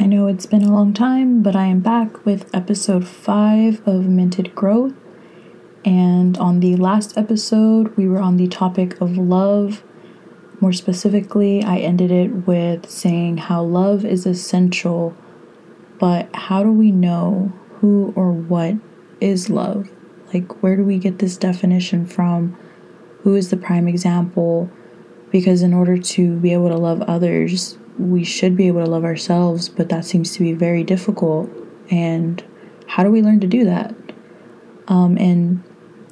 I know it's been a long time, but I am back with episode 5 of Minted Growth. And on the last episode, we were on the topic of love. More specifically, I ended it with saying how love is essential, but how do we know who or what is love? Like, where do we get this definition from? Who is the prime example? Because in order to be able to love others, we should be able to love ourselves, but that seems to be very difficult. And how do we learn to do that? Um, and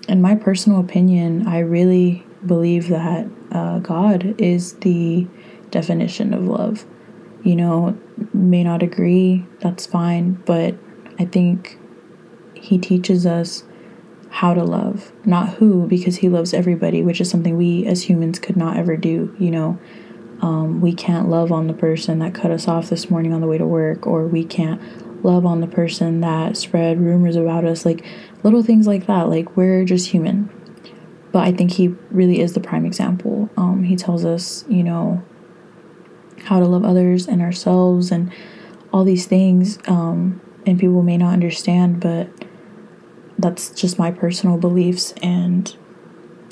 in my personal opinion, I really believe that uh, God is the definition of love. You know, may not agree, that's fine, but I think He teaches us how to love, not who, because He loves everybody, which is something we as humans could not ever do. You know, um, we can't love on the person that cut us off this morning on the way to work, or we can't love on the person that spread rumors about us. Like little things like that. Like we're just human. But I think he really is the prime example. Um, he tells us, you know, how to love others and ourselves and all these things. Um, and people may not understand, but that's just my personal beliefs. And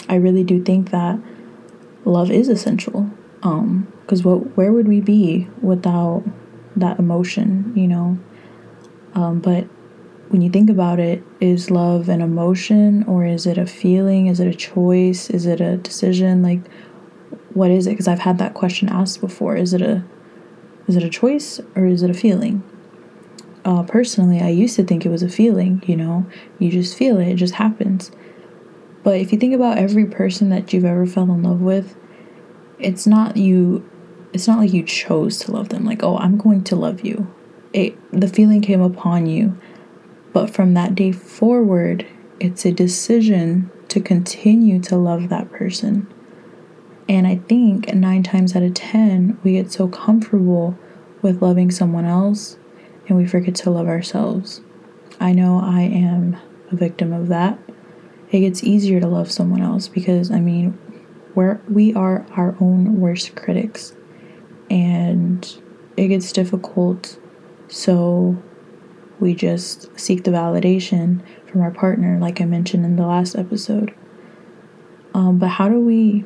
I really do think that love is essential um because what where would we be without that emotion you know? Um but when you think about it is love an emotion or is it a feeling? Is it a choice? Is it a decision? Like what is it? Because i've had that question asked before. Is it a is it a choice or is it a feeling? Uh, personally i used to think it was a feeling you know? You just feel it. It just happens. But if you think about every person that you've ever fell in love with it's not you it's not like you chose to love them like oh i'm going to love you. It the feeling came upon you but from that day forward it's a decision to continue to love that person. And i think nine times out of ten we get so comfortable with loving someone else and we forget to love ourselves. I know i am a victim of that. It gets easier to love someone else because i mean where we are our own worst critics. And it gets difficult. So we just seek the validation from our partner like i mentioned in the last episode. Um, but how do we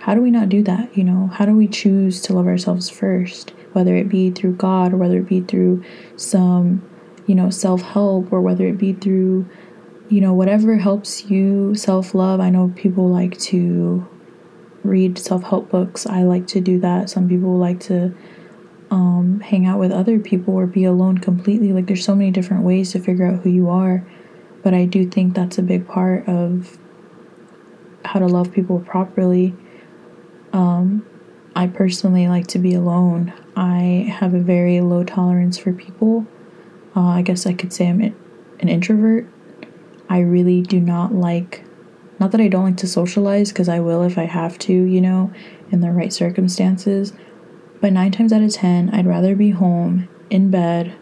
how do we not do that you know? How do we choose to love ourselves first? Whether it be through god or whether it be through some you know self-help or whether it be through you know whatever helps you self-love. I know people like to read self help books. I like to do that. Some people like to um, hang out with other people or be alone completely. Like, there's so many different ways to figure out who you are. But I do think that's a big part of how to love people properly. Um, I personally like to be alone. I have a very low tolerance for people. Uh, I guess I could say I'm an introvert. I really do not like not that I don't like to socialize, because I will if I have to, you know, in the right circumstances. But nine times out of ten, I'd rather be home, in bed,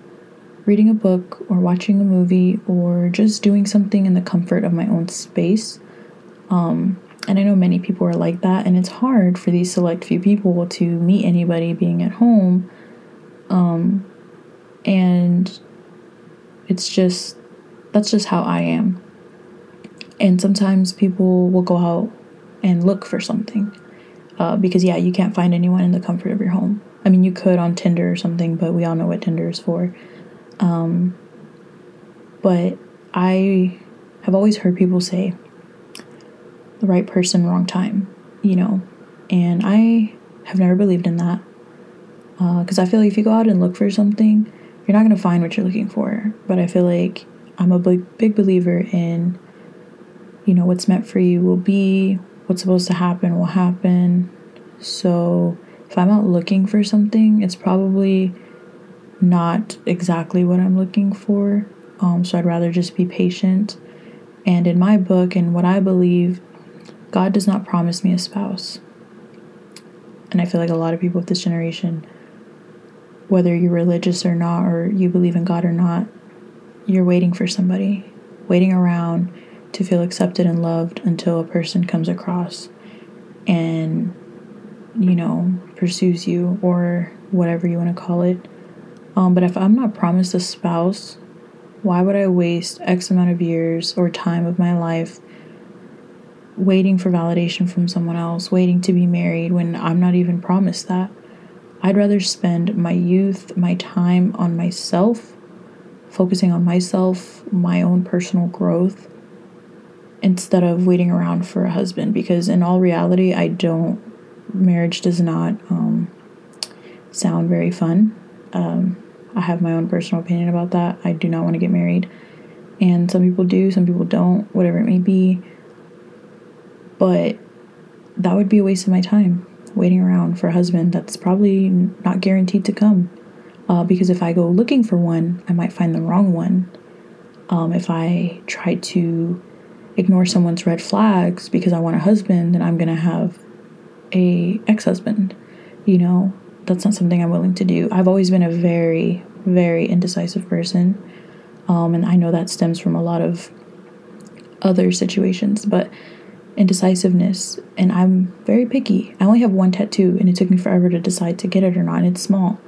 reading a book or watching a movie or just doing something in the comfort of my own space. Um, and I know many people are like that, and it's hard for these select few people to meet anybody being at home. Um, and it's just, that's just how I am. And sometimes people will go out and look for something. Uh, because, yeah, you can't find anyone in the comfort of your home. I mean, you could on Tinder or something, but we all know what Tinder is for. Um, but I have always heard people say, the right person, wrong time, you know, and I have never believed in that. Because uh, I feel like if you go out and look for something, you're not going to find what you're looking for. But I feel like I'm a big, big believer in you know, what's meant for you will be, what's supposed to happen will happen. So if I'm out looking for something, it's probably not exactly what I'm looking for. Um, so I'd rather just be patient. And in my book and what I believe, God does not promise me a spouse. And I feel like a lot of people of this generation, whether you're religious or not, or you believe in God or not, you're waiting for somebody, waiting around to feel accepted and loved until a person comes across and, you know, pursues you or whatever you want to call it. Um, but if I'm not promised a spouse, why would I waste X amount of years or time of my life waiting for validation from someone else, waiting to be married when I'm not even promised that? I'd rather spend my youth, my time on myself, focusing on myself, my own personal growth, instead of waiting around for a husband. Because in all reality, I don't, marriage does not um, sound very fun. Um, I have my own personal opinion about that. I do not want to get married. And some people do, some people don't, whatever it may be. But that would be a waste of my time waiting around for a husband that's probably not guaranteed to come. Uh, because if I go looking for one, I might find the wrong one. Um, if I try to ignore someone's red flags because I want a husband, then I'm gonna have a ex-husband. You know, that's not something I'm willing to do. I've always been a very, very indecisive person. Um, and I know that stems from a lot of other situations, but indecisiveness. And I'm very picky. I only have one tattoo, and it took me forever to decide to get it or not. And it's small,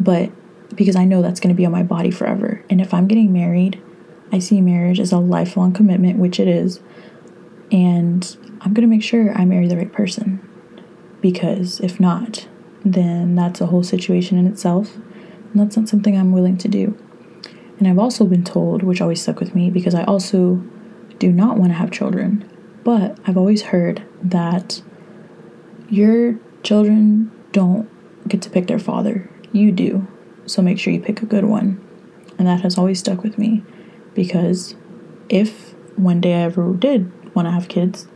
but because I know that's going to be on my body forever. And if I'm getting married, I see marriage as a lifelong commitment, which it is. And I'm going to make sure I marry the right person. Because if not, then that's a whole situation in itself. And that's not something I'm willing to do. And I've also been told, which always stuck with me, because I also do not want to have children. But I've always heard that your children don't get to pick their father. You do. So make sure you pick a good one. And that has always stuck with me because if one day I ever did want to have kids,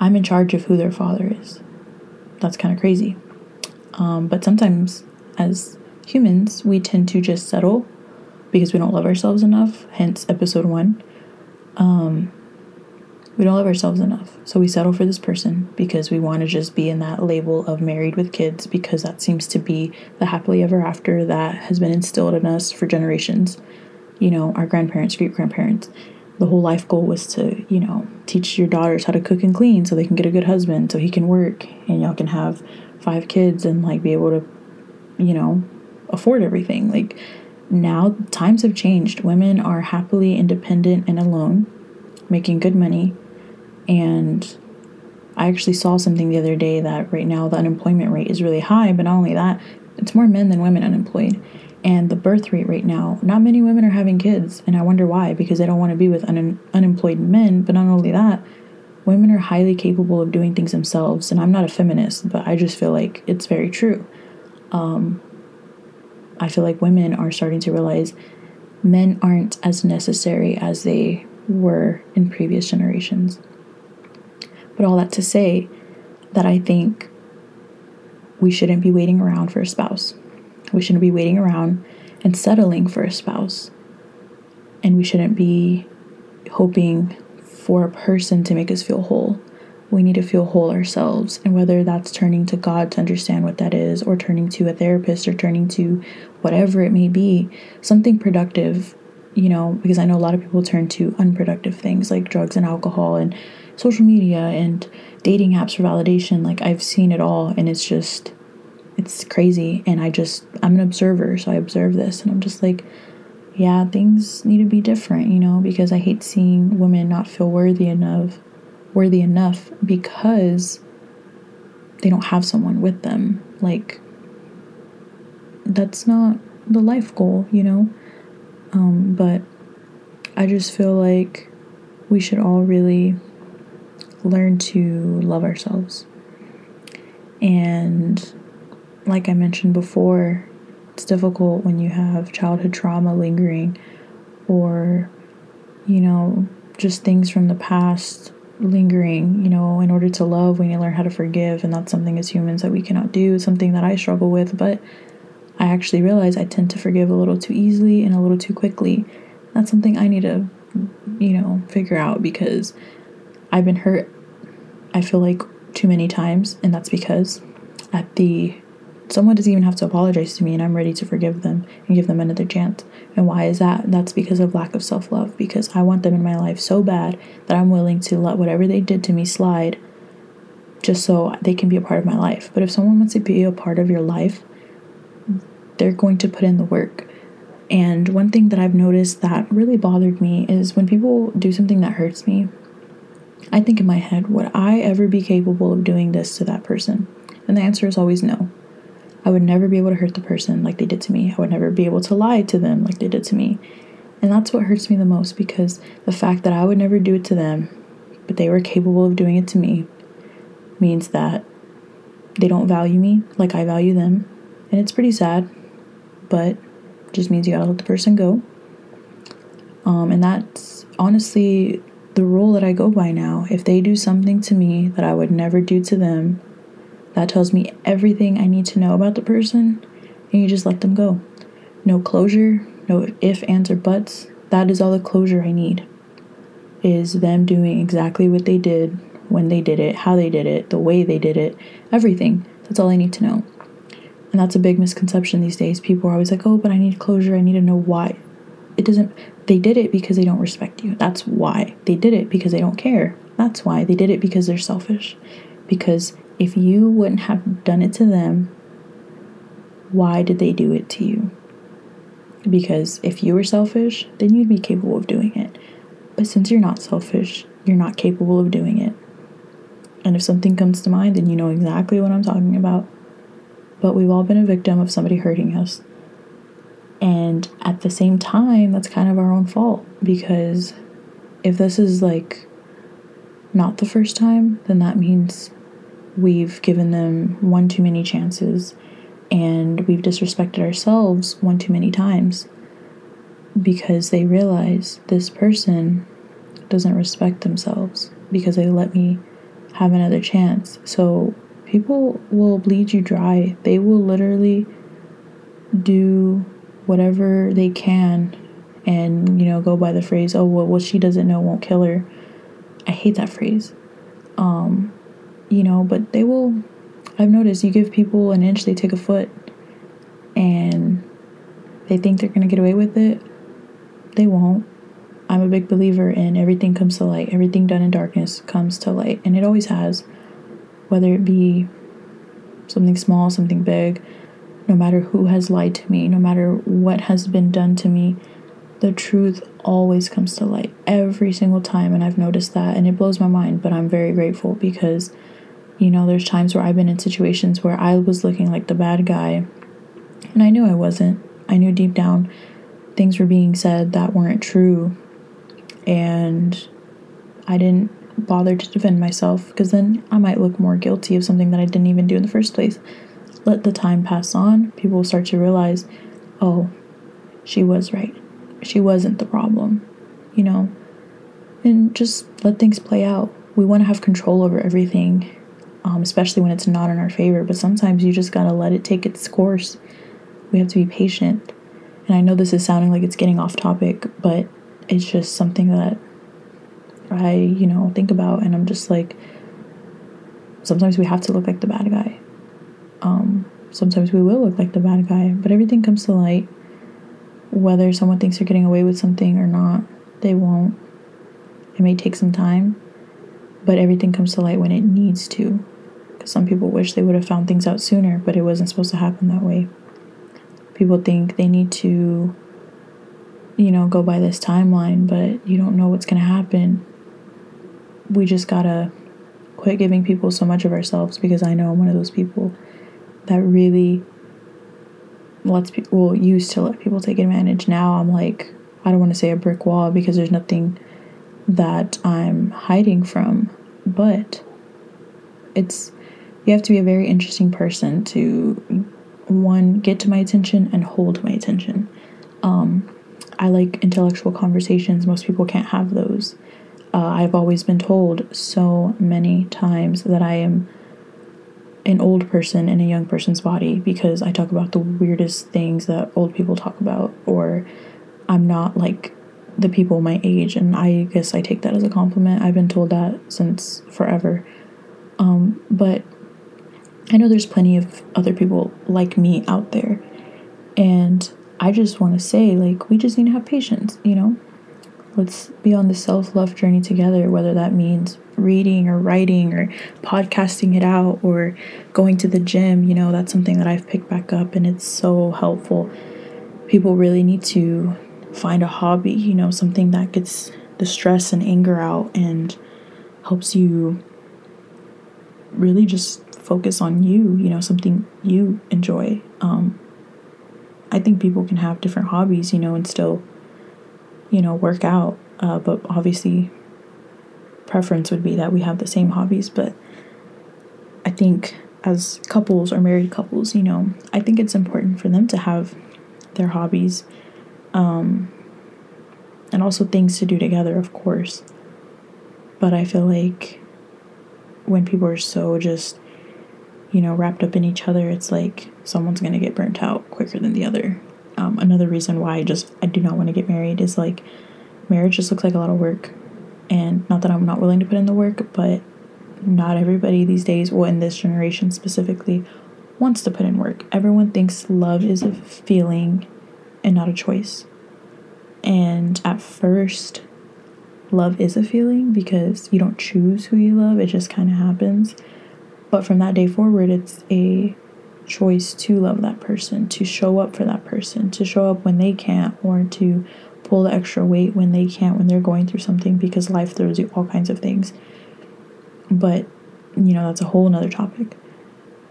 I'm in charge of who their father is. That's kind of crazy. Um, but sometimes, as humans, we tend to just settle because we don't love ourselves enough, hence episode one. Um, we don't love ourselves enough. So we settle for this person because we want to just be in that label of married with kids because that seems to be the happily ever after that has been instilled in us for generations. You know, our grandparents, great grandparents. The whole life goal was to, you know, teach your daughters how to cook and clean so they can get a good husband, so he can work and y'all can have five kids and like be able to, you know, afford everything. Like now times have changed. Women are happily independent and alone, making good money. And I actually saw something the other day that right now the unemployment rate is really high, but not only that, it's more men than women unemployed. And the birth rate right now, not many women are having kids. And I wonder why, because they don't want to be with un- unemployed men. But not only that, women are highly capable of doing things themselves. And I'm not a feminist, but I just feel like it's very true. Um, I feel like women are starting to realize men aren't as necessary as they were in previous generations. But all that to say that I think we shouldn't be waiting around for a spouse. We shouldn't be waiting around and settling for a spouse. And we shouldn't be hoping for a person to make us feel whole. We need to feel whole ourselves. And whether that's turning to God to understand what that is, or turning to a therapist, or turning to whatever it may be, something productive, you know, because I know a lot of people turn to unproductive things like drugs and alcohol and social media and dating apps for validation. Like, I've seen it all, and it's just, it's crazy. And I just, I'm an observer, so I observe this, and I'm just like, yeah, things need to be different, you know, because I hate seeing women not feel worthy enough, worthy enough because they don't have someone with them. Like that's not the life goal, you know? Um, but I just feel like we should all really learn to love ourselves. And like I mentioned before, it's difficult when you have childhood trauma lingering or, you know, just things from the past lingering. You know, in order to love, we need to learn how to forgive. And that's something as humans that we cannot do, something that I struggle with. But I actually realize I tend to forgive a little too easily and a little too quickly. That's something I need to, you know, figure out because I've been hurt, I feel like, too many times. And that's because at the Someone doesn't even have to apologize to me, and I'm ready to forgive them and give them another chance. And why is that? That's because of lack of self love, because I want them in my life so bad that I'm willing to let whatever they did to me slide just so they can be a part of my life. But if someone wants to be a part of your life, they're going to put in the work. And one thing that I've noticed that really bothered me is when people do something that hurts me, I think in my head, would I ever be capable of doing this to that person? And the answer is always no. I would never be able to hurt the person like they did to me. I would never be able to lie to them like they did to me. And that's what hurts me the most because the fact that I would never do it to them, but they were capable of doing it to me, means that they don't value me like I value them. And it's pretty sad, but just means you gotta let the person go. Um, and that's honestly the rule that I go by now. If they do something to me that I would never do to them, that tells me everything I need to know about the person, and you just let them go. No closure, no if, ands, or buts. That is all the closure I need. Is them doing exactly what they did, when they did it, how they did it, the way they did it, everything. That's all I need to know. And that's a big misconception these days. People are always like, oh, but I need closure. I need to know why. It doesn't, they did it because they don't respect you. That's why. They did it because they don't care. That's why. They did it because they're selfish. Because if you wouldn't have done it to them, why did they do it to you? Because if you were selfish, then you'd be capable of doing it. But since you're not selfish, you're not capable of doing it. And if something comes to mind, then you know exactly what I'm talking about. But we've all been a victim of somebody hurting us. And at the same time, that's kind of our own fault because if this is like not the first time, then that means we've given them one too many chances and we've disrespected ourselves one too many times because they realize this person doesn't respect themselves because they let me have another chance. So people will bleed you dry. They will literally do whatever they can and, you know, go by the phrase, oh, well, what she doesn't know won't kill her. I hate that phrase. Um, you know, but they will I've noticed you give people an inch, they take a foot, and they think they're to get away with it. They won't. I'm a big believer in everything comes to light. Everything done in darkness comes to light, and it always has, whether it be something small, something big, no matter who has lied to me, no matter what has been done to me, the truth always comes to light every single time. And I've noticed that, and it blows my mind, but I'm very grateful because you know, there's times where I've been in situations where I was looking like the bad guy, and I knew I wasn't. I knew deep down things were being said that weren't true, and I didn't bother to defend myself because then I might look more guilty of something that I didn't even do in the first place. Let the time pass on, people will start to realize, oh, she was right. She wasn't the problem, you know? And just let things play out. We want to have control over everything um, especially when it's not in our favor. But sometimes you just gotta let it take its course. We have to be patient. And I know this is sounding like it's getting off topic, but it's just something that I, you know, think about. And I'm just like, sometimes we have to look like the bad guy. Um, sometimes we will look like the bad guy, but everything comes to light. Whether someone thinks they're getting away with something or not, they won't. It may take some time, but everything comes to light when it needs to. Some people wish they would have found things out sooner, but it wasn't supposed to happen that way. People think they need to, you know, go by this timeline, but you don't know what's going to happen. We just gotta quit giving people so much of ourselves because I know I'm one of those people that really lets people well, used to let people take advantage. Now I'm like, I don't want to say a brick wall because there's nothing that I'm hiding from, but it's you have to be a very interesting person to one get to my attention and hold my attention. Um, i like intellectual conversations. Most people can't have those. Uh, i've always been told so many times that i am an old person in a young person's body because i talk about the weirdest things that old people talk about or i'm not like the people my age and i guess i take that as a compliment. I've been told that since forever. Um, but I know there's plenty of other people like me out there. And I just want to say, like, we just need to have patience, you know? let's be on the self-love journey together whether that means reading or writing or podcasting it out or going to the gym you know that's something that i've picked back up and it's so helpful people really need to find a hobby you know something that gets the stress and anger out and helps you really just focus on you you know something you enjoy um, i think people can have different hobbies you know and still you know, work out. Uh, but obviously, preference would be that we have the same hobbies. But I think as couples or married couples, you know, I think it's important for them to have their hobbies um, and also things to do together, of course. But I feel like when people are so just, you know, wrapped up in each other, it's like someone's going to get burnt out quicker than the other um, another reason why I just I do not want to get married is like marriage just looks like a lot of work, and not that I'm not willing to put in the work, but not everybody these days, well, in this generation specifically, wants to put in work. Everyone thinks love is a feeling and not a choice. And at first, love is a feeling because you don't choose who you love, it just kind of happens. But from that day forward, it's a choice to love that person, to show up for that person, to show up when they can't, or to pull the extra weight when they can't, when they're going through something, because life throws you all kinds of things. But, you know, that's a whole nother topic.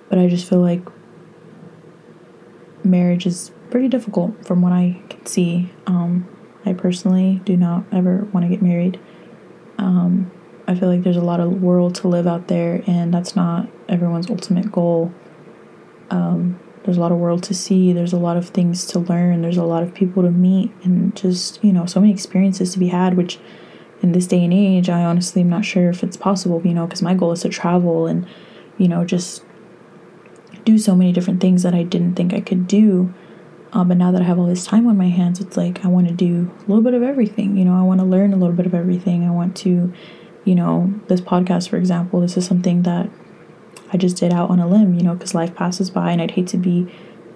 But I just feel like marriage is pretty difficult from what I can see. Um, I personally do not ever want to get married. Um, I feel like there's a lot of world to live out there, and that's not everyone's ultimate goal. Um, there's a lot of world to see. There's a lot of things to learn. There's a lot of people to meet, and just you know, so many experiences to be had. Which, in this day and age, I honestly am not sure if it's possible. You know, because my goal is to travel and, you know, just do so many different things that I didn't think I could do. Um, but now that I have all this time on my hands, it's like I want to do a little bit of everything. You know, I want to learn a little bit of everything. I want to, you know, this podcast, for example, this is something that I just did out on a limb, you know, because life passes by and I'd hate to be,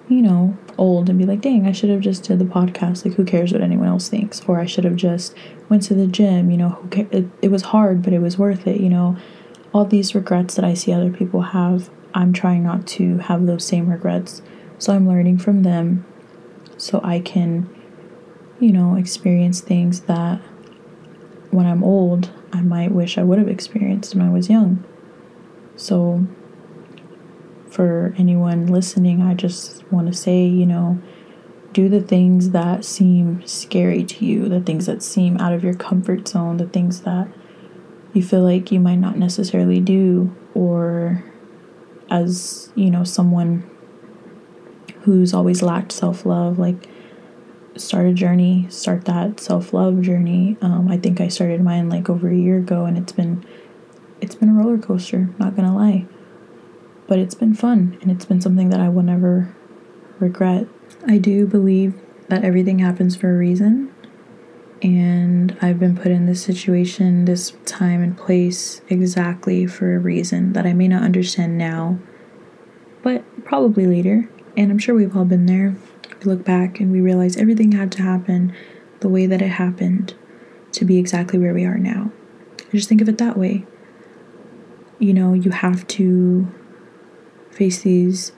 you know, old and be like, dang, I should have just did the podcast. Like, who cares what anyone else thinks? Or I should have just went to the gym, you know, it, it was hard, but it was worth it, you know. All these regrets that I see other people have, I'm trying not to have those same regrets. So I'm learning from them so I can, you know, experience things that when I'm old, I might wish I would have experienced when I was young. So for anyone listening, I just want to say, you know, do the things that seem scary to you, the things that seem out of your comfort zone, the things that you feel like you might not necessarily do, or as, you know, someone who's always lacked self love, like start a journey, start that self love journey. Um, I think I started mine like over a year ago, and it's been it's been a roller coaster, not gonna lie but it's been fun and it's been something that I will never regret. I do believe that everything happens for a reason, and I've been put in this situation, this time and place exactly for a reason that I may not understand now, but probably later. And I'm sure we've all been there. Look back and we realize everything had to happen the way that it happened to be exactly where we are now. Just think of it that way. You know, you have to face these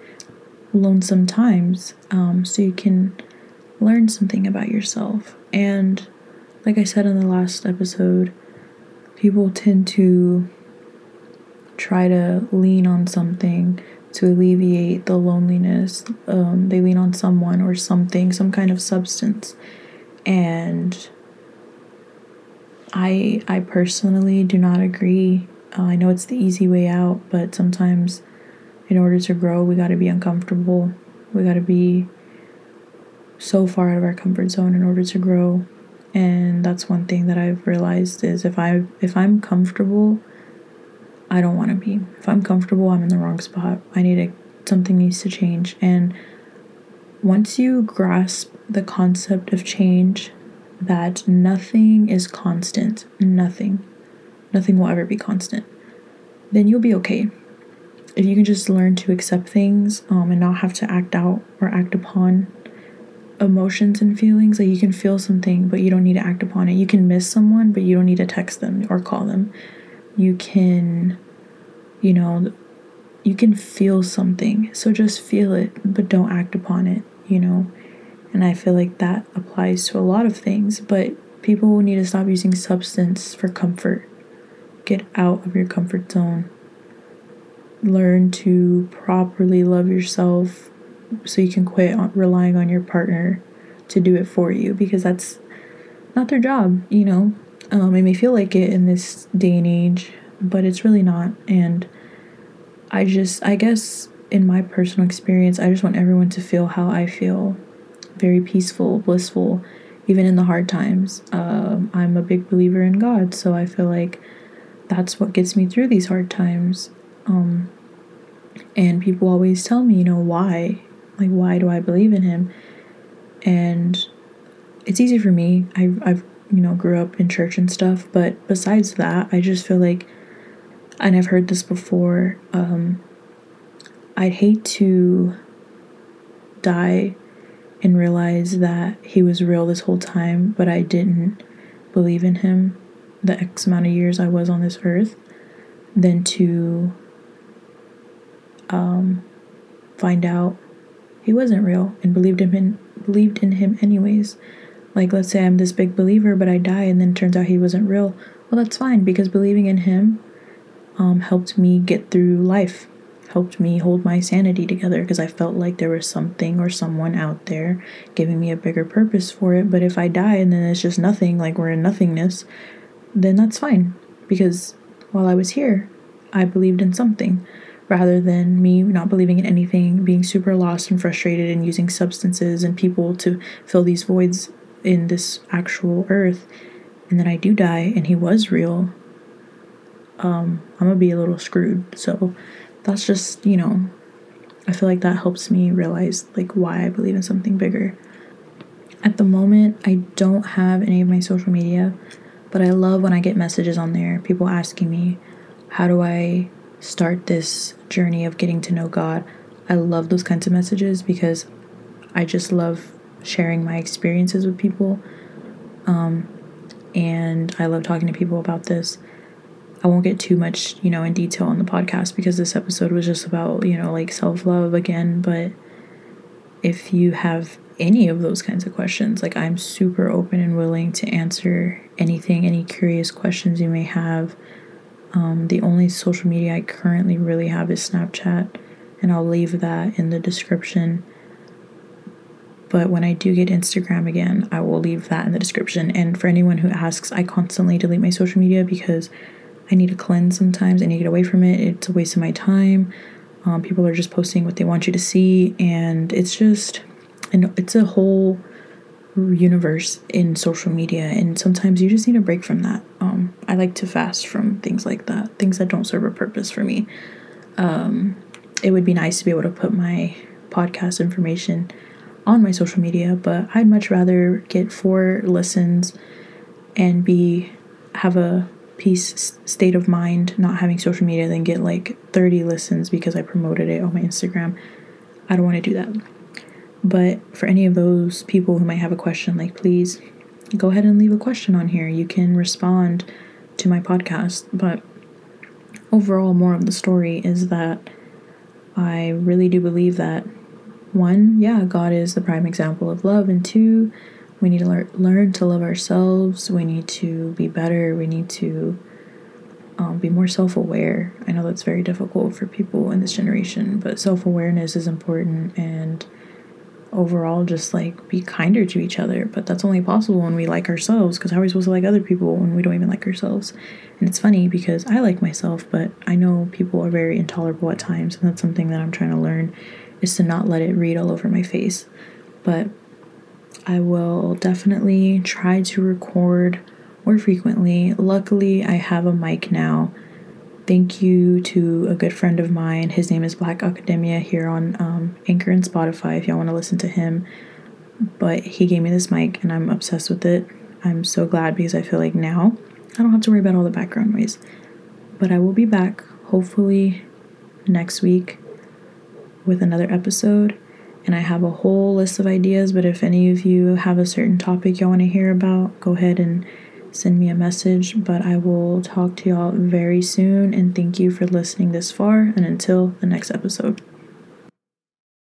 lonesome times um, so you can learn something about yourself. And like I said in the last episode, people tend to try to lean on something to alleviate the loneliness. Um, they lean on someone or something, some kind of substance. And I I personally do not agree. Uh, I know it's the easy way out, but sometimes in order to grow, we got to be uncomfortable. We got to be so far out of our comfort zone in order to grow. And that's one thing that I've realized is if I if I'm comfortable, I don't want to be. If I'm comfortable, I'm in the wrong spot. I need to something needs to change. And once you grasp the concept of change, that nothing is constant, nothing, nothing will ever be constant, then you'll be okay if you can just learn to accept things um, and not have to act out or act upon emotions and feelings. Like you can feel something, but you don't need to act upon it. You can miss someone, but you don't need to text them or call them. You can, you know, you can feel something. So just feel it, but don't act upon it, you know. And I feel like that applies to a lot of things, but people need to stop using substance for comfort. Get out of your comfort zone. Learn to properly love yourself so you can quit relying on your partner to do it for you because that's not their job, you know. Um, it may feel like it in this day and age, but it's really not. And I just, I guess, in my personal experience, I just want everyone to feel how I feel very peaceful, blissful, even in the hard times. Um, I'm a big believer in God, so I feel like that's what gets me through these hard times. Um, and people always tell me, you know, why? Like, why do I believe in Him? And it's easy for me. I, I've, you know, grew up in church and stuff, but besides that, I just feel like, and I've heard this before, um, I'd hate to die and realize that he was real this whole time, but I didn't believe in him the X amount of years I was on this earth, than to um, find out he wasn't real and believed him in believed in him anyways. Like let's say I'm this big believer, but I die and then turns out he wasn't real. Well, that's fine because believing in him um, helped me get through life helped me hold my sanity together because I felt like there was something or someone out there giving me a bigger purpose for it. But if I die and then it's just nothing, like we're in nothingness, then that's fine because while I was here, I believed in something rather than me not believing in anything, being super lost and frustrated and using substances and people to fill these voids in this actual earth. And then I do die and he was real. Um, I'm gonna be a little screwed. So that's just, you know, I feel like that helps me realize like why I believe in something bigger. At the moment, I don't have any of my social media, but I love when I get messages on there, people asking me, how do I start this journey of getting to know God? I love those kinds of messages because I just love sharing my experiences with people. Um, and I love talking to people about this. I won't get too much, you know, in detail on the podcast because this episode was just about, you know, like self love again. But if you have any of those kinds of questions, like I'm super open and willing to answer anything, any curious questions you may have. Um, the only social media I currently really have is Snapchat, and I'll leave that in the description. But when I do get Instagram again, I will leave that in the description. And for anyone who asks, I constantly delete my social media because I need to cleanse sometimes. I need to get away from it. It's a waste of my time. Um, people are just posting what they want you to see, and it's just, and it's a whole universe in social media. And sometimes you just need a break from that. Um, I like to fast from things like that, things that don't serve a purpose for me. Um, it would be nice to be able to put my podcast information on my social media, but I'd much rather get four listens and be have a peace state of mind not having social media than get like 30 listens because I promoted it on my Instagram. I don't want to do that. But for any of those people who might have a question, like please go ahead and leave a question on here. You can respond to my podcast. But overall, more of the story is that I really do believe that one, yeah, God is the prime example of love, and two, we need to lear- learn to love ourselves. We need to be better. We need to um, be more self aware. I know that's very difficult for people in this generation, but self awareness is important and overall just like be kinder to each other. But that's only possible when we like ourselves because how are we supposed to like other people when we don't even like ourselves? And it's funny because I like myself, but I know people are very intolerable at times, and that's something that I'm trying to learn is to not let it read all over my face. But I will definitely try to record more frequently. Luckily, I have a mic now. Thank you to a good friend of mine. His name is Black AKHademia here on um, Anchor and Spotify if y'all want to listen to him. But he gave me this mic and I'm obsessed with it. I'm so glad because I feel like now I don't have to worry about all the background noise. But I will be back hopefully next week with another episode and I have a whole list of ideas. But if any of you have a certain topic y'all want to hear about, go ahead and send me a message. But I will talk to y'all very soon, and thank you for listening this far. And until the next episode.